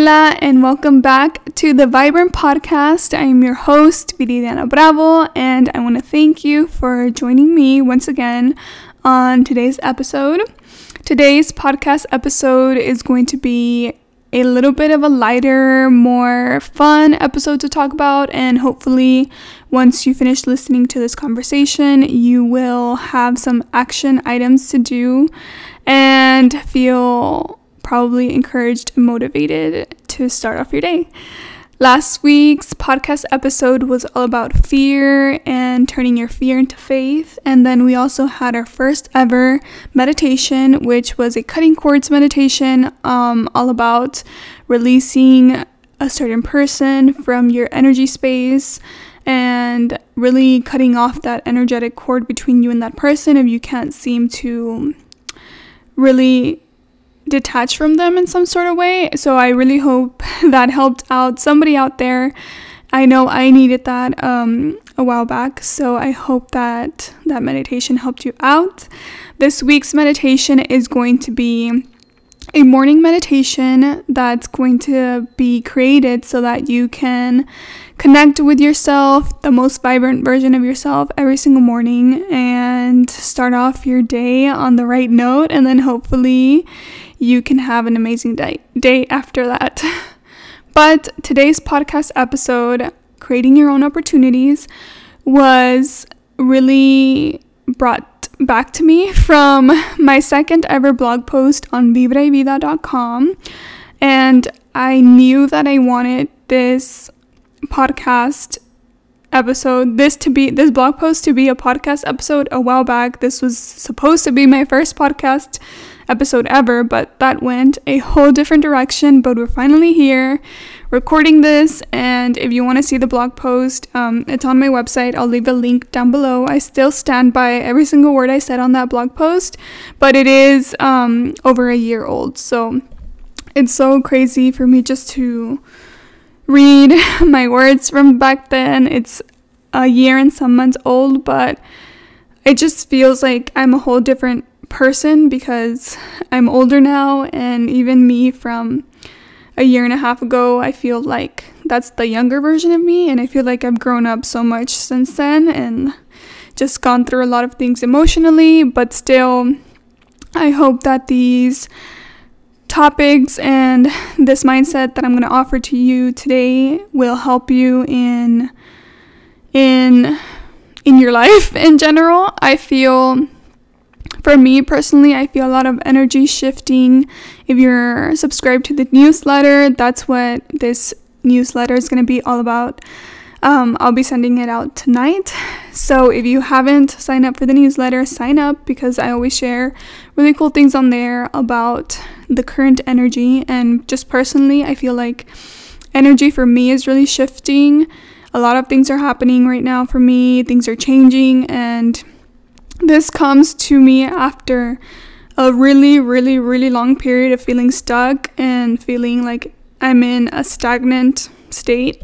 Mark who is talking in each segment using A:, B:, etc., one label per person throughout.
A: Hola, and welcome back to the Vibrant Podcast. I am your host, Viridiana Bravo, and I want to thank you for joining me once again on today's episode. Today's podcast episode is going to be a little bit of a lighter, more fun episode to talk about, and hopefully, once you finish listening to this conversation, you will have some action items to do and feel probably encouraged and motivated to start off your day. Last week's podcast episode was all about fear and turning your fear into faith. And then we also had our first ever meditation, which was a cutting cords meditation, um, all about releasing a certain person from your energy space and really cutting off that energetic cord between you and that person if you can't seem to really detach from them in some sort of way. So I really hope that helped out somebody out there. I know I needed that um, a while back, so I hope that that meditation helped you out. This week's meditation is going to be a morning meditation that's going to be created so that you can connect with yourself, the most vibrant version of yourself, every single morning and start off your day on the right note. And then hopefully you can have an amazing day, day after that. but today's podcast episode, Creating Your Own Opportunities, was really brought back to me from my second ever blog post on vibrayvida.com. And I knew that I wanted this podcast episode this to be this blog post to be a podcast episode a while back this was supposed to be my first podcast episode ever, but that went a whole different direction. But we're finally here recording this, and if you want to see the blog post, um, it's on my website. I'll leave a link down below. I still stand by every single word I said on that blog post, but it is um, over a year old, so it's so crazy for me just to read my words from back then. It's a year and some months old, but it just feels like I'm a whole different person because I'm older now, and even me from a year and a half ago, I feel like that's the younger version of me, and I feel like I've grown up so much since then and just gone through a lot of things emotionally, but still, I hope that these topics and this mindset that I'm going to offer to you today will help you in in in your life in general. I feel for me personally, I feel a lot of energy shifting. If you're subscribed to the newsletter, that's what this newsletter is going to be all about. Um, I'll be sending it out tonight. So if you haven't signed up for the newsletter, sign up because I always share really cool things on there about the current energy. And just personally, I feel like energy for me is really shifting. A lot of things are happening right now for me, things are changing, and this comes to me after a really, really, really long period of feeling stuck and feeling like I'm in a stagnant state.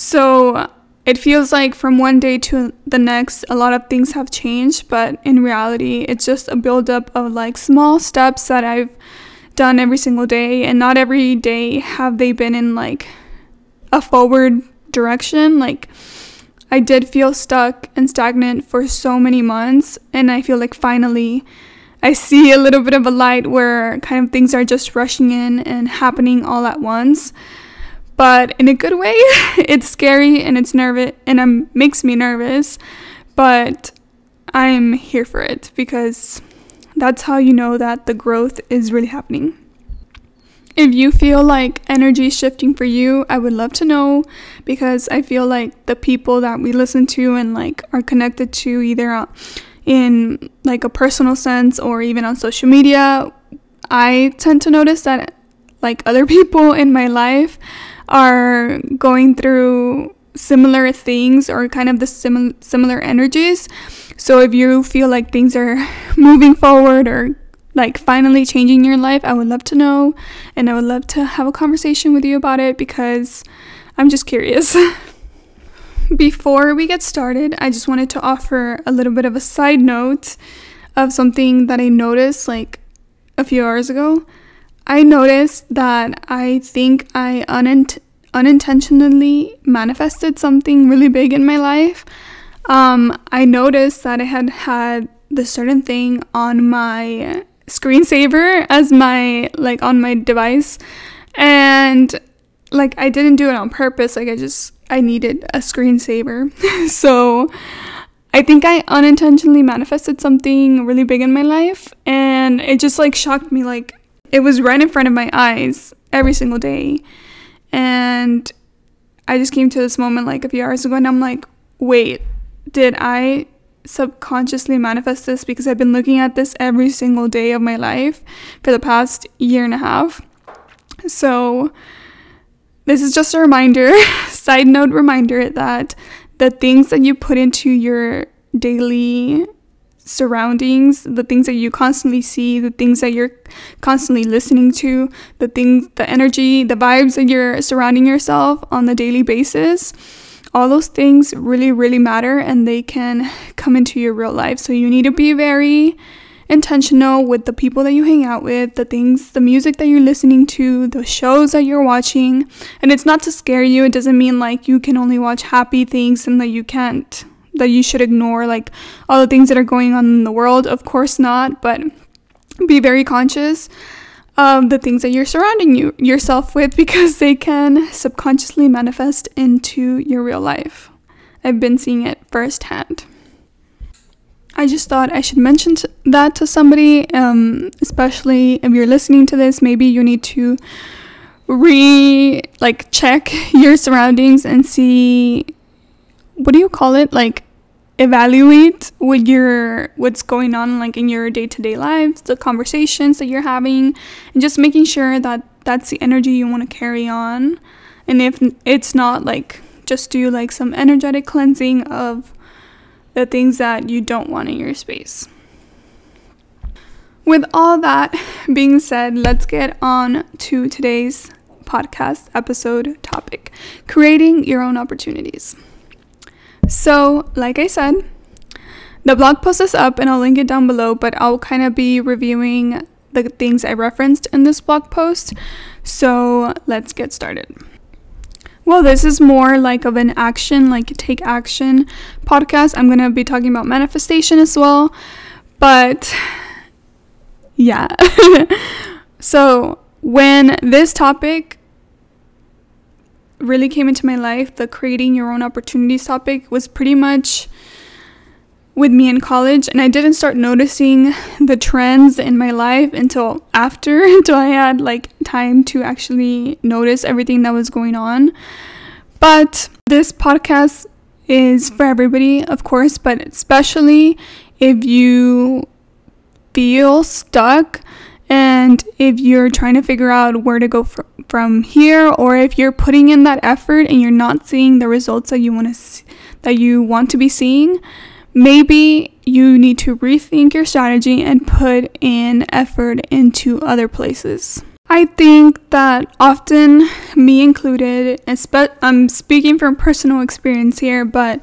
A: So it feels like from one day to the next, a lot of things have changed, but in reality, it's just a buildup of like small steps that I've done every single day, and not every day have they been in like a forward direction. Like, I did feel stuck and stagnant for so many months, and I feel like finally I see a little bit of a light where kind of things are just rushing in and happening all at once. But in a good way, it's scary and it's nervous and it makes me nervous, but I'm here for it because that's how you know that the growth is really happening. If you feel like energy shifting for you, I would love to know because I feel like the people that we listen to and like are connected to either in like a personal sense or even on social media, I tend to notice that like other people in my life are going through similar things or kind of the sim- similar energies. So if you feel like things are moving forward or like finally changing your life, I would love to know and I would love to have a conversation with you about it because I'm just curious. Before we get started, I just wanted to offer a little bit of a side note of something that I noticed like a few hours ago. I noticed that I think I unint- unintentionally manifested something really big in my life. Um, I noticed that I had had the certain thing on my screensaver as my like on my device and like I didn't do it on purpose like I just I needed a screensaver so I think I unintentionally manifested something really big in my life and it just like shocked me like it was right in front of my eyes every single day and I just came to this moment like a few hours ago and I'm like wait did I subconsciously manifest this because I've been looking at this every single day of my life for the past year and a half. So, this is just a reminder, side note reminder that the things that you put into your daily surroundings, the things that you constantly see, the things that you're constantly listening to, the things, the energy, the vibes that you're surrounding yourself on the daily basis all those things really, really matter and they can come into your real life. So you need to be very intentional with the people that you hang out with, the things, the music that you're listening to, the shows that you're watching. And it's not to scare you, it doesn't mean like you can only watch happy things and that you can't, that you should ignore like all the things that are going on in the world. Of course not, but be very conscious of the things that you're surrounding you yourself with because they can subconsciously manifest into your real life. I've been seeing it firsthand. I just thought I should mention that to somebody, um, especially if you're listening to this. Maybe you need to re like check your surroundings and see what do you call it? Like evaluate what your what's going on like in your day-to-day lives the conversations that you're having and just making sure that that's the energy you want to carry on. And if it's not like just do like some energetic cleansing of the things that you don't want in your space. With all that being said let's get on to today's podcast episode topic creating your own opportunities so, like I said, the blog post is up and I'll link it down below, but I'll kind of be reviewing the things I referenced in this blog post. So, let's get started. Well, this is more like of an action, like take action podcast. I'm going to be talking about manifestation as well. But yeah. so, when this topic really came into my life, the creating your own opportunities topic was pretty much with me in college and I didn't start noticing the trends in my life until after until I had like time to actually notice everything that was going on. But this podcast is for everybody, of course, but especially if you feel stuck and if you're trying to figure out where to go fr- from here or if you're putting in that effort and you're not seeing the results that you want to see, that you want to be seeing, maybe you need to rethink your strategy and put in effort into other places. I think that often, me included, I'm speaking from personal experience here, but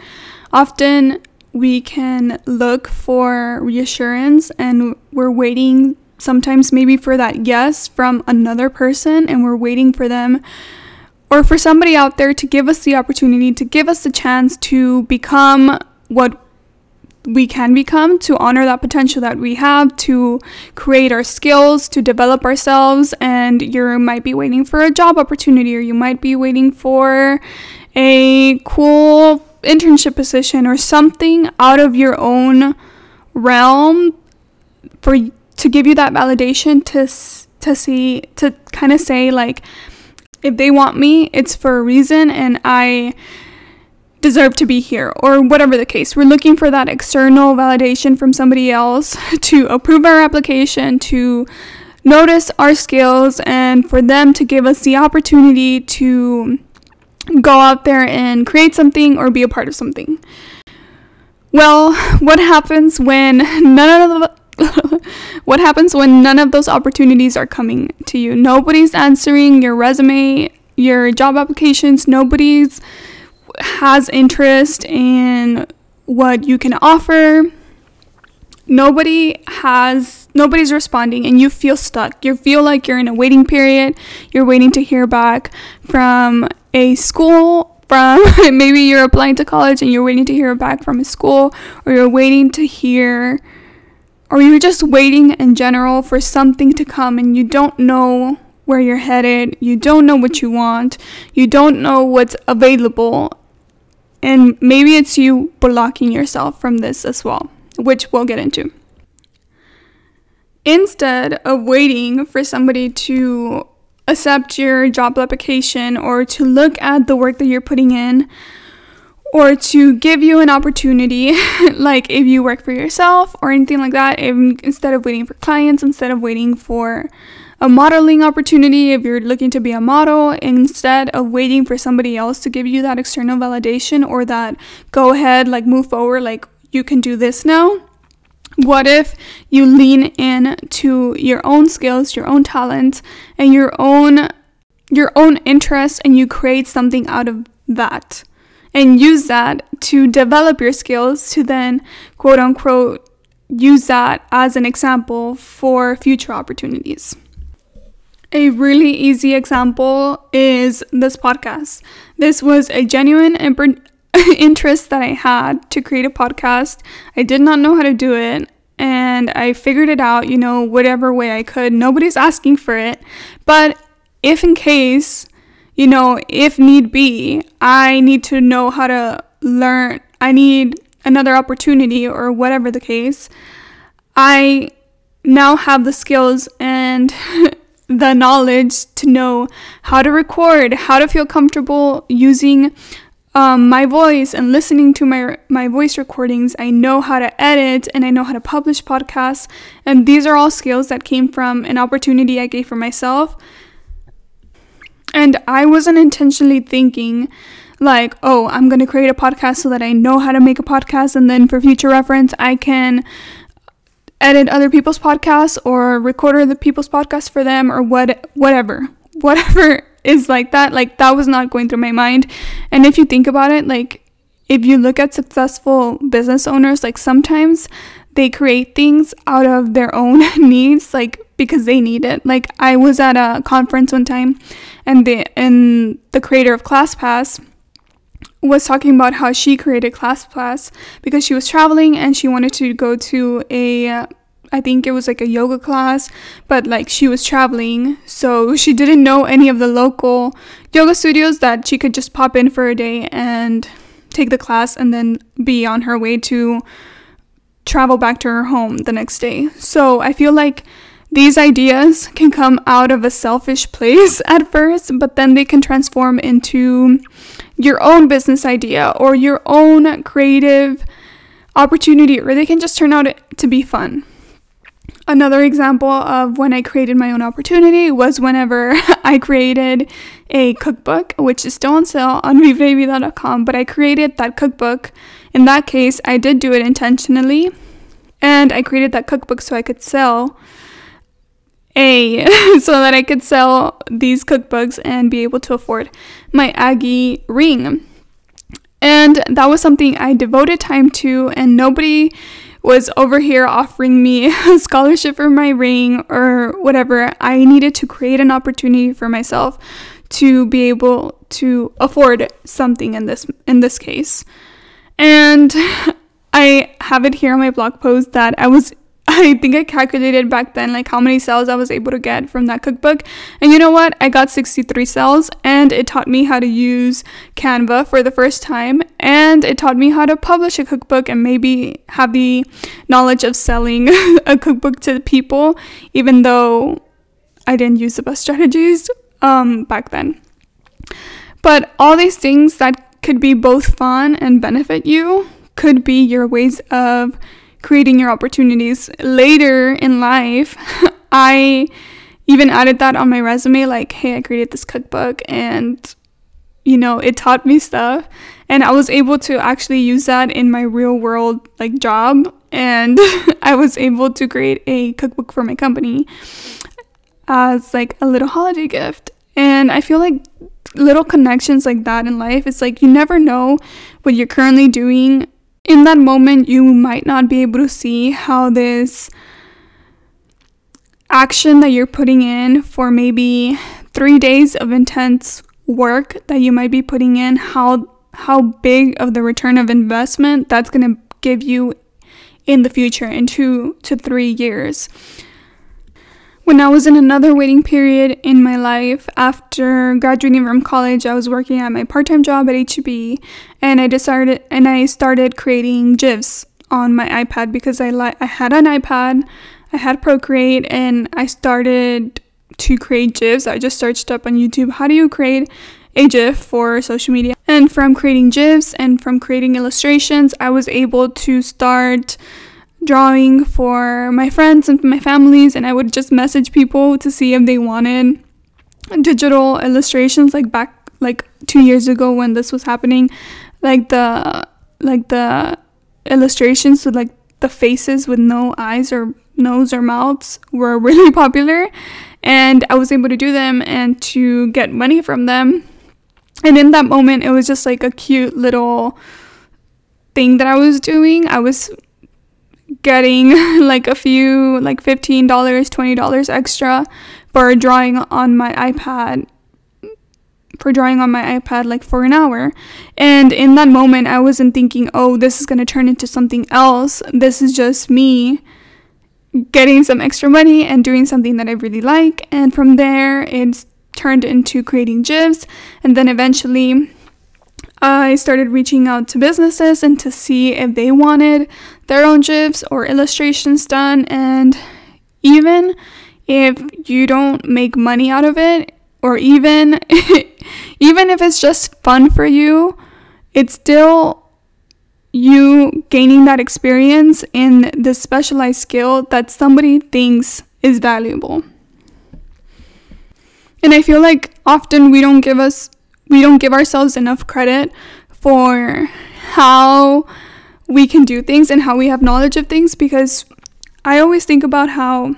A: often we can look for reassurance and we're waiting sometimes maybe for that yes from another person and we're waiting for them or for somebody out there to give us the opportunity to give us the chance to become what we can become to honor that potential that we have to create our skills to develop ourselves and you might be waiting for a job opportunity or you might be waiting for a cool internship position or something out of your own realm for to give you that validation to to see to kind of say like if they want me it's for a reason and I deserve to be here or whatever the case. We're looking for that external validation from somebody else to approve our application to notice our skills and for them to give us the opportunity to go out there and create something or be a part of something. Well what happens when none of the what happens when none of those opportunities are coming to you? Nobody's answering your resume, your job applications, nobody's has interest in what you can offer. Nobody has nobody's responding and you feel stuck. You feel like you're in a waiting period. You're waiting to hear back from a school, from maybe you're applying to college and you're waiting to hear back from a school, or you're waiting to hear, or you're just waiting in general for something to come and you don't know where you're headed, you don't know what you want, you don't know what's available, and maybe it's you blocking yourself from this as well, which we'll get into. Instead of waiting for somebody to accept your job application or to look at the work that you're putting in or to give you an opportunity like if you work for yourself or anything like that if, instead of waiting for clients instead of waiting for a modeling opportunity if you're looking to be a model instead of waiting for somebody else to give you that external validation or that go ahead, like move forward, like you can do this now. What if you lean in to your own skills, your own talents, and your own your own interests and you create something out of that and use that to develop your skills to then quote unquote use that as an example for future opportunities. A really easy example is this podcast. This was a genuine interest that I had to create a podcast. I did not know how to do it, and I figured it out, you know, whatever way I could. Nobody's asking for it, but if in case, you know, if need be, I need to know how to learn, I need another opportunity or whatever the case, I now have the skills and the knowledge to know how to record, how to feel comfortable using um, my voice and listening to my my voice recordings. I know how to edit and I know how to publish podcasts. And these are all skills that came from an opportunity I gave for myself. And I wasn't intentionally thinking like, oh, I'm going to create a podcast so that I know how to make a podcast and then for future reference I can edit other people's podcasts or record other people's podcasts for them or what whatever. Whatever is like that like that was not going through my mind. And if you think about it like if you look at successful business owners like sometimes they create things out of their own needs like because they need it. Like i was at a conference one time and the and the creator of ClassPass was talking about how she created ClassPass because she was traveling and she wanted to go to a I think it was like a yoga class, but like she was traveling, so she didn't know any of the local yoga studios that she could just pop in for a day and take the class and then be on her way to travel back to her home the next day. So I feel like these ideas can come out of a selfish place at first, but then they can transform into your own business idea or your own creative opportunity, or they can just turn out to be fun. Another example of when I created my own opportunity was whenever I created a cookbook, which is still on sale on vibrayvida.com, but I created that cookbook. In that case, I did do it intentionally, and I created that cookbook so I could sell a so that I could sell these cookbooks and be able to afford my Aggie ring. And that was something I devoted time to, and nobody was over here offering me a scholarship for my ring or whatever. I needed to create an opportunity for myself to be able to afford something in this in this case. And I have it here on my blog post that I was I think I calculated back then like how many sales I was able to get from that cookbook. And you know what? I got 63 sales and it taught me how to use Canva for the first time and it taught me how to publish a cookbook and maybe have the knowledge of selling a cookbook to people even though I didn't use the best strategies um, back then. But all these things that could be both fun and benefit you could be your ways of creating your opportunities later in life. I even added that on my resume like, hey, I created this cookbook and you know, it taught me stuff and I was able to actually use that in my real world like job and I was able to create a cookbook for my company as like a little holiday gift. And I feel like little connections like that in life, it's like you never know what you're currently doing in that moment, you might not be able to see how this action that you're putting in for maybe three days of intense work that you might be putting in, how how big of the return of investment that's going to give you in the future in two to three years. When I was in another waiting period in my life after graduating from college, I was working at my part-time job at HEB and I decided and I started creating GIFs on my iPad because I li- I had an iPad, I had Procreate and I started to create GIFs. I just searched up on YouTube how do you create a GIF for social media. And from creating GIFs and from creating illustrations, I was able to start drawing for my friends and my families and I would just message people to see if they wanted digital illustrations like back like 2 years ago when this was happening like the like the illustrations with like the faces with no eyes or nose or mouths were really popular and I was able to do them and to get money from them. And in that moment it was just like a cute little thing that I was doing. I was getting like a few like $15 $20 extra for drawing on my ipad for drawing on my ipad like for an hour. And in that moment i wasn't thinking oh this is going to turn into something else. This is just me getting some extra money and doing something that i really like. And from there it's turned into creating gifs. And then eventually I started reaching out to businesses and to see if they wanted their own GIFs or illustrations done. And even if you don't make money out of it, or even even if it's just fun for you, it's still you gaining that experience in the specialized skill that somebody thinks is valuable. And I feel like often we don't give us we don't give ourselves enough credit for how we can do things and how we have knowledge of things because I always think about how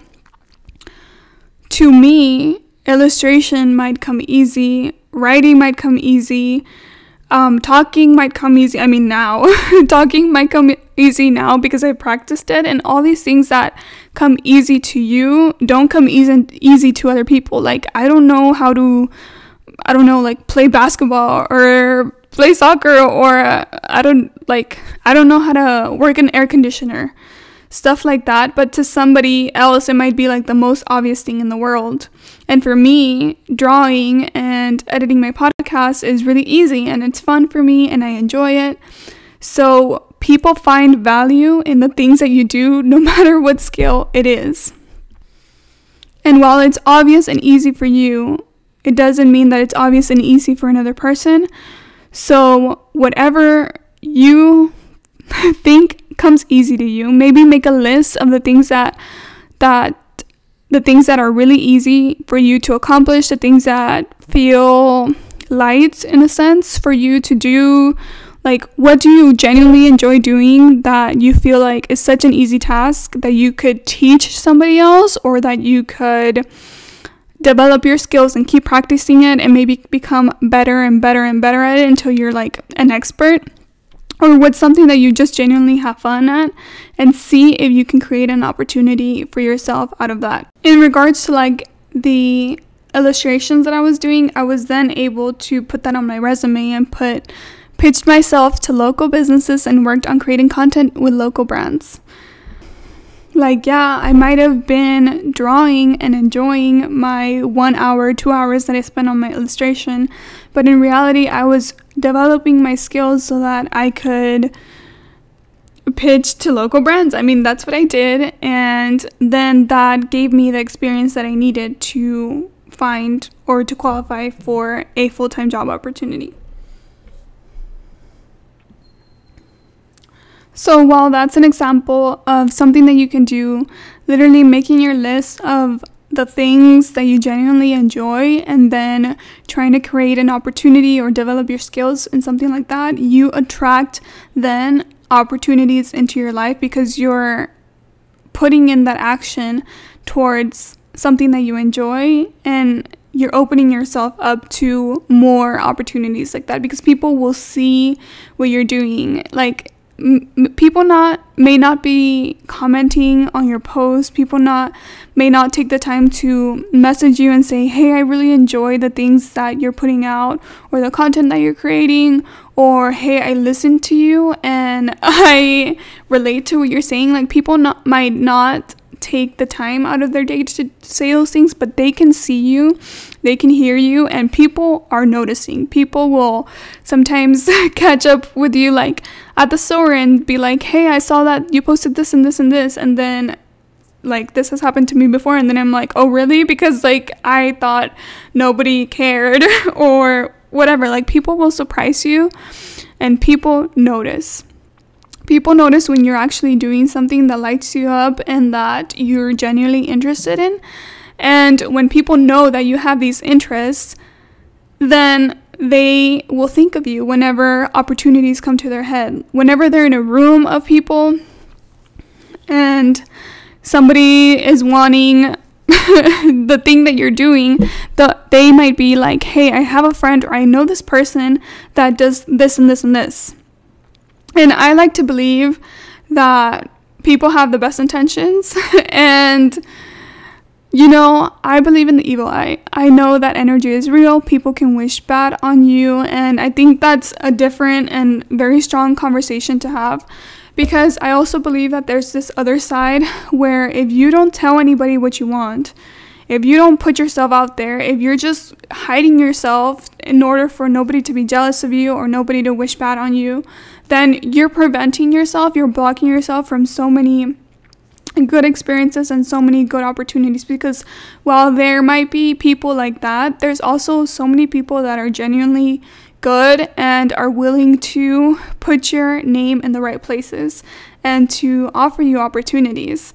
A: to me illustration might come easy, writing might come easy, um, talking might come easy. I mean, now talking might come easy now because I practiced it, and all these things that come easy to you don't come easy easy to other people. Like I don't know how to I don't know, like play basketball or play soccer or uh, I don't like I don't know how to work an air conditioner. Stuff like that, but to somebody else it might be like the most obvious thing in the world. And for me, drawing and editing my podcast is really easy and it's fun for me and I enjoy it. So, people find value in the things that you do no matter what skill it is. And while it's obvious and easy for you, it doesn't mean that it's obvious and easy for another person. So, whatever you think comes easy to you, maybe make a list of the things that that the things that are really easy for you to accomplish, the things that feel light in a sense for you to do. Like, what do you genuinely enjoy doing that you feel like is such an easy task that you could teach somebody else or that you could develop your skills and keep practicing it and maybe become better and better and better at it until you're like an expert or what's something that you just genuinely have fun at and see if you can create an opportunity for yourself out of that. In regards to like the illustrations that I was doing, I was then able to put that on my resume and put pitched myself to local businesses and worked on creating content with local brands. Like, yeah, I might have been drawing and enjoying my one hour, two hours that I spent on my illustration, but in reality, I was developing my skills so that I could pitch to local brands. I mean, that's what I did, and then that gave me the experience that I needed to find or to qualify for a full time job opportunity. So, while that's an example of something that you can do, literally making your list of the things that you genuinely enjoy and then trying to create an opportunity or develop your skills in something like that, you attract then opportunities into your life because you're putting in that action towards something that you enjoy and you're opening yourself up to more opportunities like that because people will see what you're doing. Like, people not may not be commenting on your post. People not may not take the time to message you and say hey i really enjoy the things that you're putting out or the content that you're creating or hey i listened to you and i relate to what you're saying. Like people not might not take the time out of their day to say those things, but they can see you, they can hear you, and people are noticing. People will sometimes catch up with you like at the store and be like, hey, I saw that you posted this and this and this, and then like this has happened to me before and then I'm like, "Oh, really?" because like I thought nobody cared or whatever. Like people will surprise you and people notice people notice when you're actually doing something that lights you up and that you're genuinely interested in. And when people know that you have these interests, then they will think of you whenever opportunities come to their head. Whenever they're in a room of people and somebody is wanting the thing that you're doing, the, they might be like, hey, I have a friend or I know this person that does this and this and this. And I like to believe that people have the best intentions and you know, I believe in the evil eye. I know that energy is real. People can wish bad on you. And I think that's a different and very strong conversation to have because I also believe that there's this other side where if you don't tell anybody what you want, if you don't put yourself out there, if you're just hiding yourself in order for nobody to be jealous of you or nobody to wish bad on you, then you're preventing yourself, you're blocking yourself from so many good experiences and so many good opportunities because while there might be people like that, there's also so many people that are genuinely good and are willing to put your name in the right places and to offer you opportunities.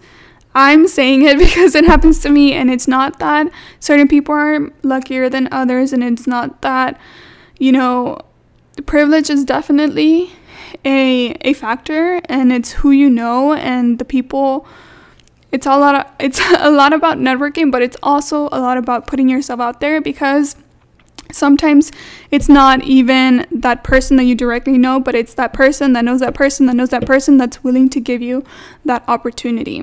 A: I'm saying it because it happens to me, and it's not that certain people are luckier than others, and it's not that, you know, the privilege is definitely a a factor and it's who you know and the people it's a lot of, it's a lot about networking but it's also a lot about putting yourself out there because sometimes it's not even that person that you directly know but it's that person that knows that person that knows that person that's willing to give you that opportunity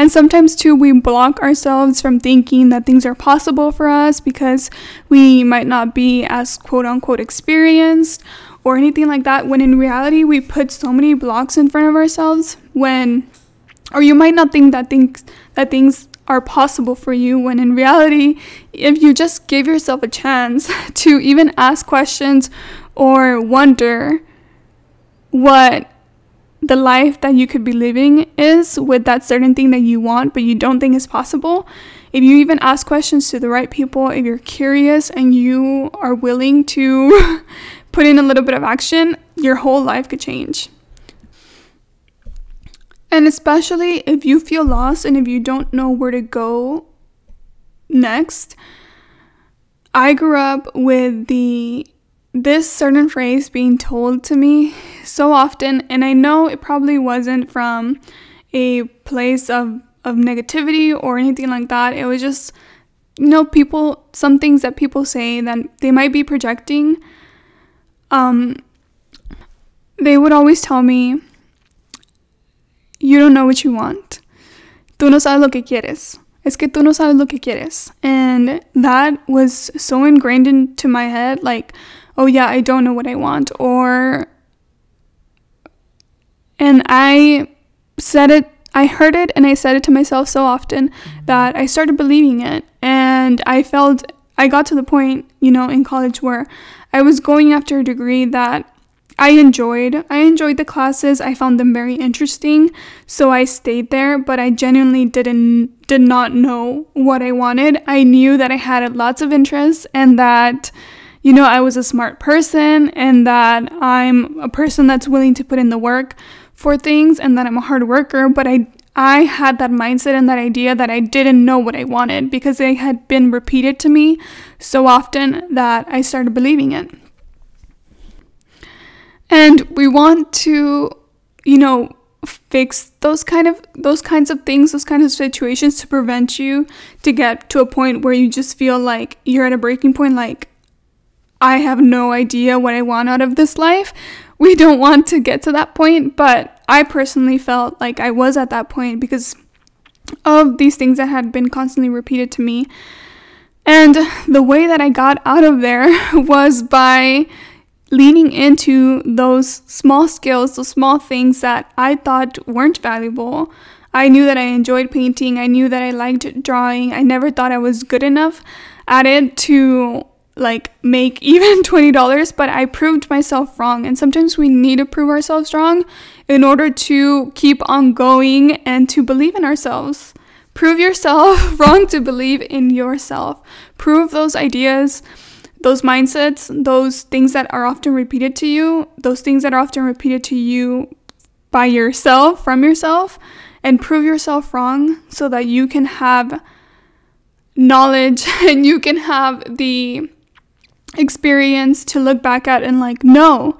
A: and sometimes, too, we block ourselves from thinking that things are possible for us because we might not be as quote unquote experienced or anything like that. When in reality, we put so many blocks in front of ourselves when, or you might not think that things, that things are possible for you when in reality, if you just give yourself a chance to even ask questions or wonder what the life that you could be living is with that certain thing that you want but you don't think is possible. If you even ask questions to the right people if you're curious and you are willing to put in a little bit of action your whole life could change. And especially if you feel lost and if you don't know where to go next i grew up with the this certain phrase being told to me so often, and I know it probably wasn't from a place of, of negativity or anything like that. It was just, you know, people, some things that people say that they might be projecting. Um, they would always tell me, You don't know what you want. Tú no sabes lo que quieres. Es que tú no sabes lo que quieres. And that was so ingrained into my head. Like, oh yeah, I don't know what I want, or and I said it, I heard it, and I said it to myself so often mm-hmm. that I started believing it, and I felt I got to the point, you know, in college where I was going after a degree that I enjoyed. I enjoyed the classes. I found them very interesting. So I stayed there, but I genuinely didn't did not know what I wanted. I knew that I had lots of interests and that you know, I was a smart person and that I'm a person that's willing to put in the work for things and that I'm a hard worker, but I I had that mindset and that idea that I didn't know what I wanted because it had been repeated to me so often that I started believing it. And we want to, you know, fix those kind of those kinds of things, those kinds of situations to prevent you to get to a point where you just feel like you're at a breaking point like I have no idea what I want out of this life. we don't want to get to that point, but I personally felt like I was at that point because of these things that had been constantly repeated to me. And the way that I got out of there was by leaning into those small skills, those small things that I thought weren't valuable. I knew that I enjoyed painting, I knew that I liked drawing. I never thought I was good enough at it to like make even $20, but I proved myself wrong. And sometimes we need to prove ourselves wrong in order to keep on going and to believe in ourselves. Prove yourself wrong to believe in yourself. Prove those ideas those mindsets, those things that are often repeated to you, those things that are often repeated to you by yourself, from yourself, and prove yourself wrong so that you can have knowledge and you can have the experience to look back at and like, no,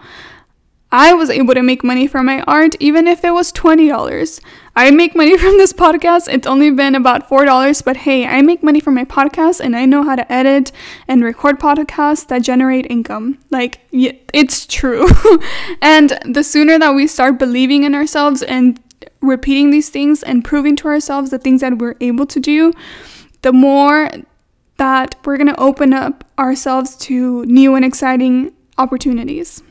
A: I was able to make money from my art, even if it was $20. I make money from this podcast. It's only been about $4, but hey, I make money from my podcast and I know how to edit and record podcasts that generate income. Like, it's true. and the sooner that we start believing in ourselves and repeating these things and proving to ourselves the things that we're able to do, the more that we're going to open up ourselves to new and exciting opportunities.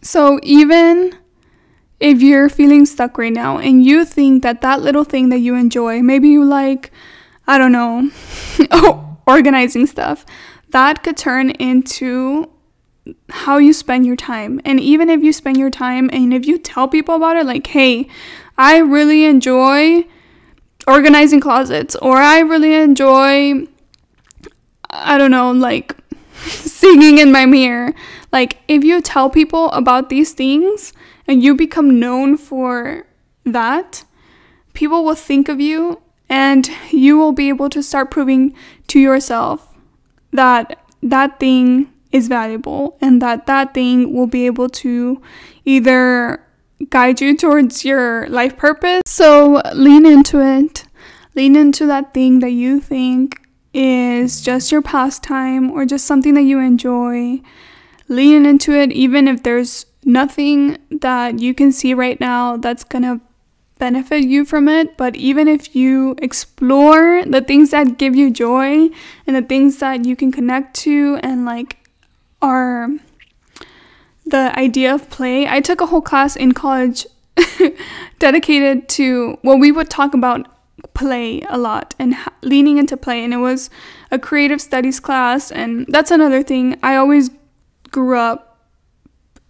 A: So, even if you're feeling stuck right now and you think that that little thing that you enjoy, maybe you like, I don't know, oh, organizing stuff, that could turn into how you spend your time. And even if you spend your time and if you tell people about it, like, hey, I really enjoy organizing closets, or I really enjoy, I don't know, like singing in my mirror. Like, if you tell people about these things and you become known for that, people will think of you and you will be able to start proving to yourself that that thing is valuable and that that thing will be able to either guide you towards your life purpose. So lean into it. Lean into that thing that you think is just your pastime or just something that you enjoy. Lean into it, even if there's nothing that you can see right now that's gonna benefit you from it. But even if you explore the things that give you joy and the things that you can connect to and like are the idea of play, I took a whole class in college dedicated to well, we would talk about play a lot and ha- leaning into play. And it was a creative studies class and that's another thing. I always grew up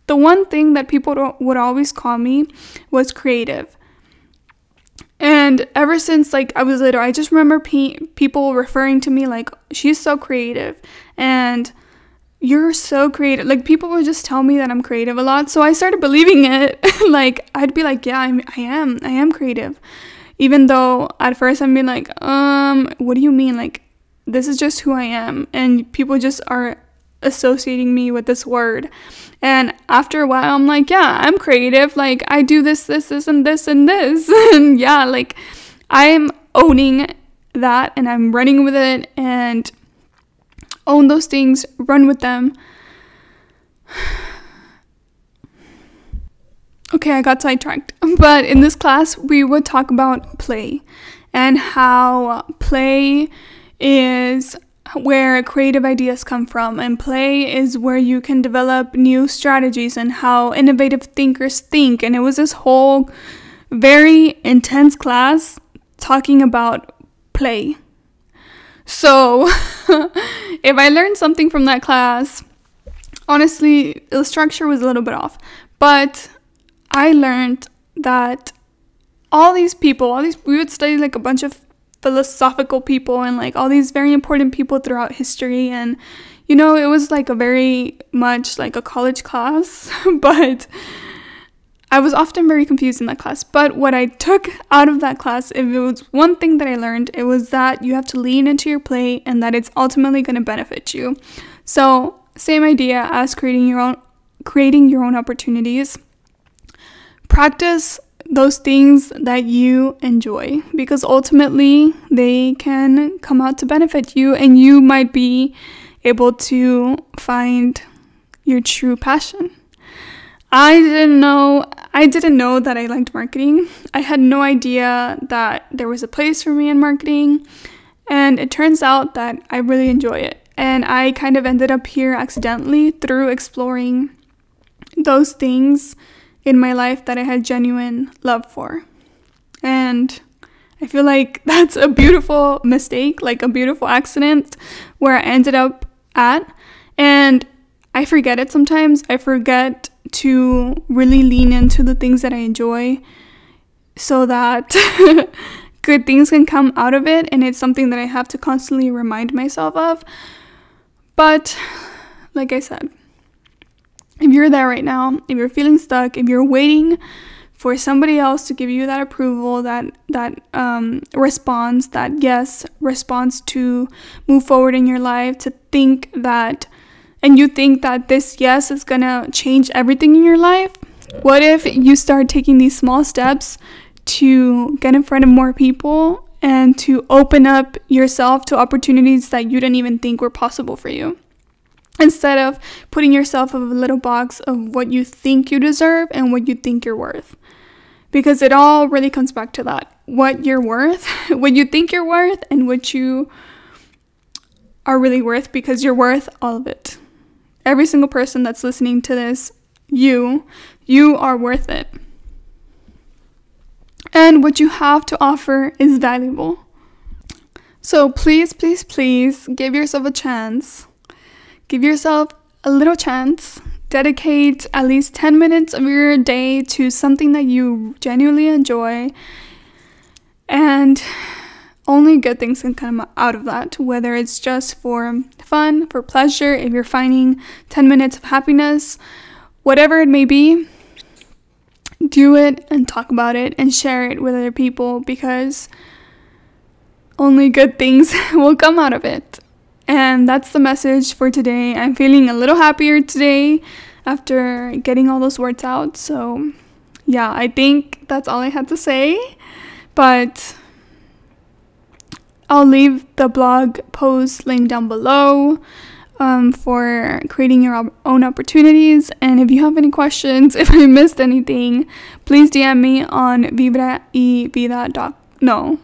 A: the one thing that people would always call me was creative. And ever since like i was little i just remember pe- people referring to me like she's so creative and you're so creative. Like people would just tell me that i'm creative a lot. So i started believing it. Like i'd be like yeah I'm, i am i am creative even though at first I'm being like, um, what do you mean? Like, this is just who I am. And people just are associating me with this word. And after a while, I'm like, yeah, I'm creative. Like, I do this, this, this, and this, and this. and yeah, like, I'm owning that and I'm running with it and own those things, run with them. Okay, I got sidetracked. But in this class, we would talk about play and how play is where creative ideas come from, and play is where you can develop new strategies and how innovative thinkers think. And it was this whole very intense class talking about play. So, if I learned something from that class, honestly, the structure was a little bit off, but I learned that all these people, all these, we would study like a bunch of philosophical people and like all these very important people throughout history. And, you know, it was like a very much like a college class, but I was often very confused in that class. But what I took out of that class, if it was one thing that I learned, it was that you have to lean into your play and that it's ultimately going to benefit you. So, same idea as creating your own creating your own opportunities practice those things that you enjoy because ultimately they can come out to benefit you and you might be able to find your true passion. I didn't know I didn't know that I liked marketing. I had no idea that there was a place for me in marketing. And it turns out that I really enjoy it. And I kind of ended up here accidentally through exploring those things in my life that I had genuine love for. And I feel like that's a beautiful mistake, like a beautiful accident where I ended up at. And I forget it sometimes. I forget to really lean into the things that I enjoy so that good things can come out of it. And it's something that I have to constantly remind myself of. But like I said, if you're there right now, if you're feeling stuck, if you're waiting for somebody else to give you that approval, that that um, response, that yes response to move forward in your life, to think that, and you think that this yes is gonna change everything in your life. What if you start taking these small steps to get in front of more people and to open up yourself to opportunities that you didn't even think were possible for you? Instead of putting yourself in a little box of what you think you deserve and what you think you're worth. Because it all really comes back to that what you're worth, what you think you're worth, and what you are really worth because you're worth all of it. Every single person that's listening to this, you, you are worth it. And what you have to offer is valuable. So please, please, please give yourself a chance Give yourself a little chance. Dedicate at least 10 minutes of your day to something that you genuinely enjoy. And only good things can come out of that, whether it's just for fun, for pleasure, if you're finding 10 minutes of happiness, whatever it may be, do it and talk about it and share it with other people because only good things will come out of it. And that's the message for today. I'm feeling a little happier today after getting all those words out. So, yeah, I think that's all I had to say. But I'll leave the blog post link down below um, for creating your own opportunities. And if you have any questions, if I missed anything, please DM me on vibra. No,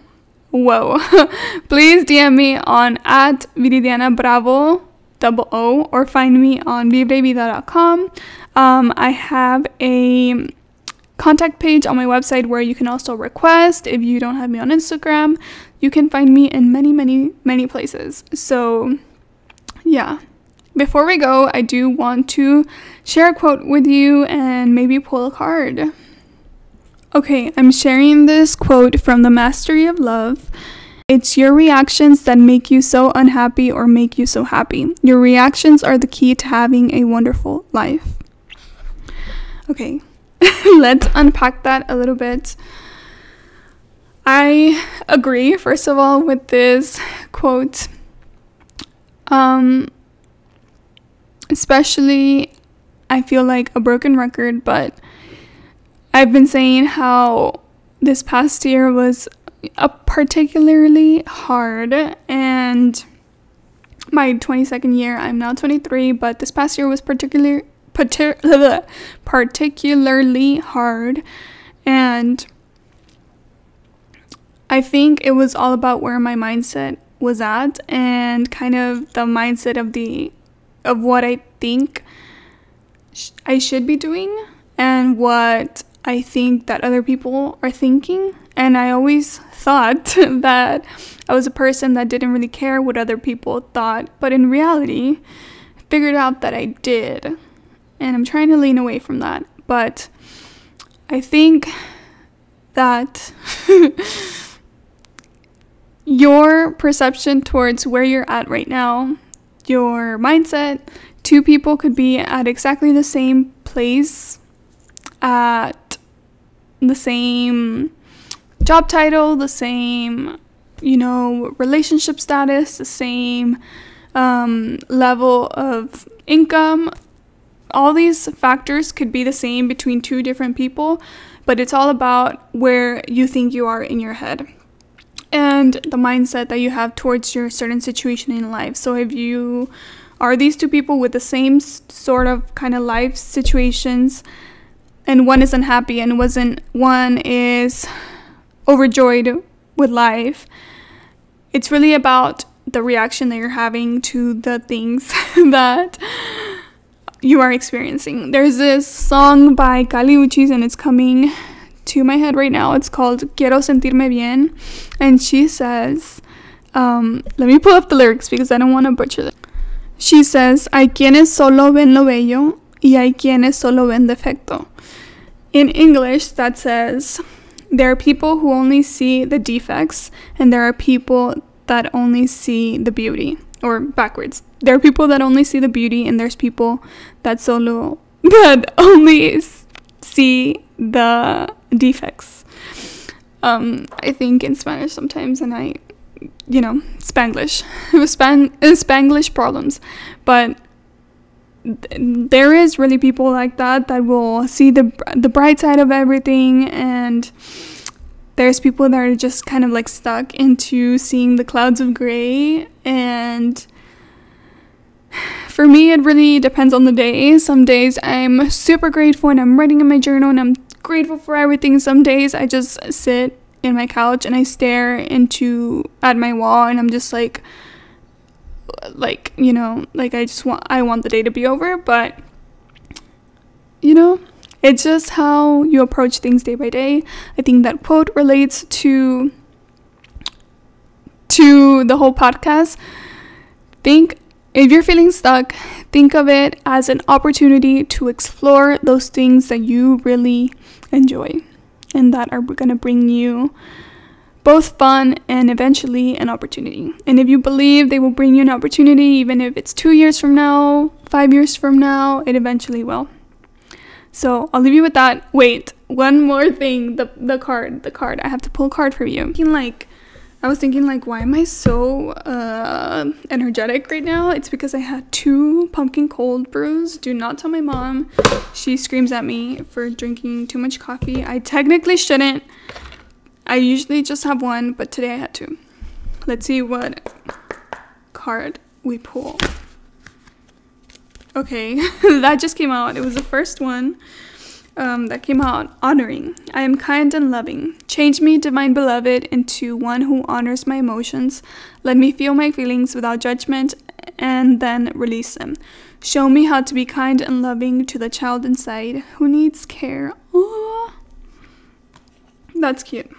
A: Whoa. Please DM me on at Viridiana Bravo double O or find me on vibrayvida.com. Um, I have a contact page on my website where you can also request. If you don't have me on Instagram, you can find me in many, many, many places. So, yeah. Before we go, I do want to share a quote with you and maybe pull a card. Okay, I'm sharing this quote from The Mastery of Love. It's your reactions that make you so unhappy or make you so happy. Your reactions are the key to having a wonderful life. Okay, let's unpack that a little bit. I agree, first of all, with this quote. Um, especially, I feel like a broken record, but I've been saying how this past year was a particularly hard and my 22nd year. I'm now 23, but this past year was particularly particularly hard and I think it was all about where my mindset was at and kind of the mindset of the of what I think sh- I should be doing and what I think that other people are thinking. And I always thought that I was a person that didn't really care what other people thought. But in reality, I figured out that I did. And I'm trying to lean away from that. But I think that your perception towards where you're at right now, your mindset, two people could be at exactly the same place at the same job title, the same, you know, relationship status, the same um, level of income. All these factors could be the same between two different people, but it's all about where you think you are in your head and the mindset that you have towards your certain situation in life. So if you are these two people with the same sort of kind of life situations, and one is unhappy and wasn't one is overjoyed with life. It's really about the reaction that you're having to the things that you are experiencing. There's this song by Kali Uchis and it's coming to my head right now. It's called Quiero Sentirme Bien. And she says, um, let me pull up the lyrics because I don't want to butcher them. She says, Hay quienes solo ven lo bello y hay quienes solo ven defecto. In English, that says, there are people who only see the defects and there are people that only see the beauty. Or backwards there are people that only see the beauty and there's people that solo that only see the defects. Um, i think in spanish sometimes and i you know spanglish. Span- spanglish problems. But there is really people like that that will see the the bright side of everything and there's people that are just kind of like stuck into seeing the clouds of gray. And for me it really depends on the day. Some days i'm super grateful and i'm writing in my journal and i'm grateful for everything. Some days i just sit in my couch and i stare into at my wall and i'm just like like you know like i just want i want the day to be over but you know it's just how you approach things day by day. I think that quote relates to to the whole podcast. Think if you're feeling stuck, think of it as an opportunity to explore those things that you really enjoy and that are going to bring you both fun and eventually an opportunity. And if you believe they will bring you an opportunity, even if it's two years from now, five years from now, it eventually will. So I'll leave you with that. Wait, one more thing. The the card, the card. I have to pull a card for you. Thinking like I was thinking like why am I so uh, energetic right now? It's because I had two pumpkin cold brews. Do not tell my mom. She screams at me for drinking too much coffee. I technically shouldn't. I usually just have one, but today I had two. Let's see what card we pull. Okay, that just came out. It was the first one um, that came out. Honoring. I am kind and loving. Change me, divine beloved, into one who honors my emotions. Let me feel my feelings without judgment and then release them. Show me how to be kind and loving to the child inside who needs care. Aww. That's cute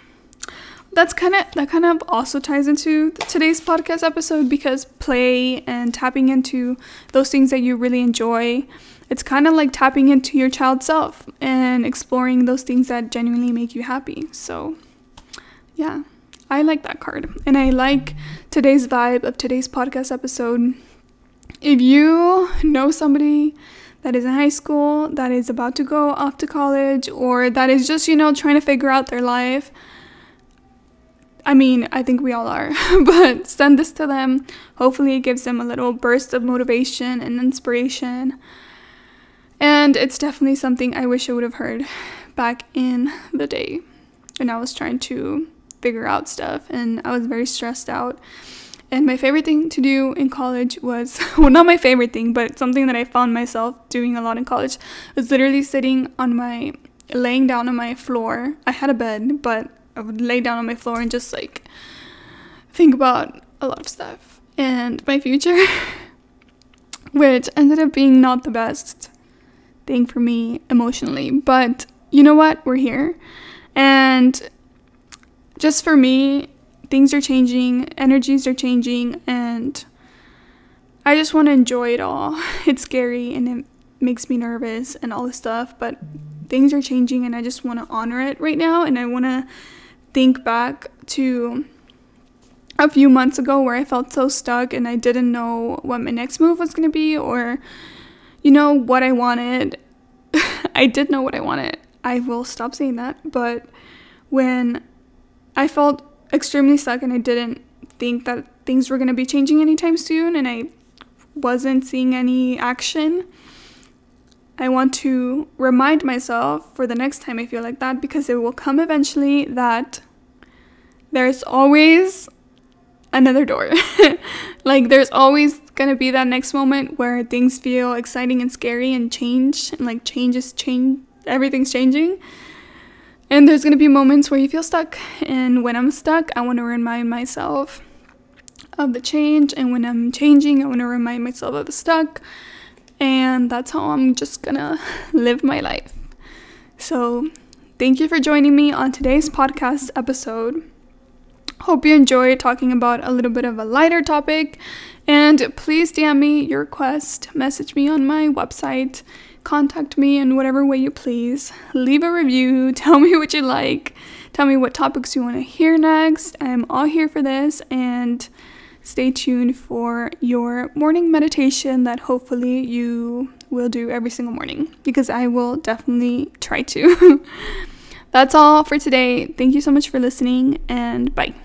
A: that's kind of that kind of also ties into today's podcast episode because play and tapping into those things that you really enjoy it's kind of like tapping into your child self and exploring those things that genuinely make you happy. So yeah i like that card. And i like today's vibe of today's podcast episode. If you know somebody that is in high school that is about to go off to college or that is just you know trying to figure out their life I mean, I think we all are, but send this to them. Hopefully, it gives them a little burst of motivation and inspiration. And it's definitely something I wish I would have heard back in the day when I was trying to figure out stuff and I was very stressed out. And my favorite thing to do in college was well, not my favorite thing, but something that I found myself doing a lot in college was literally sitting on my laying down on my floor. I had a bed, but I would lay down on my floor and just like think about a lot of stuff and my future, which ended up being not the best thing for me emotionally. But you know what? We're here. And just for me, things are changing, energies are changing, and I just want to enjoy it all. It's scary and it makes me nervous and all this stuff, but things are changing and I just want to honor it right now and I want to think back to a few months ago where I felt so stuck and I didn't know what my next move was going to be or, you know, what I wanted. I did know what I wanted. I will stop saying that. But when I felt extremely stuck and I didn't think that things were going to be changing anytime soon and I wasn't seeing any action, I want to remind myself for the next time I feel like that because it will come eventually that there's always another door. like there's always gonna be that next moment where things feel exciting and scary and change and like change is change everything's changing. And there's going to be moments where you feel stuck. And when I'm stuck, I want to remind myself of the change. And when I'm changing, I want to remind myself of the stuck. And that's how I'm just to live my life. So, thank you for joining me on today's podcast episode. Hope you enjoyed talking about a little bit of a lighter topic. And please DM me your request, message me on my website, contact me in whatever way you please. Leave a review, tell me what you like, tell me what topics you want to hear next. I'm all here for this. And stay tuned for your morning meditation that hopefully you will do every single morning because I will definitely try to. That's all for today. Thank you so much for listening and bye.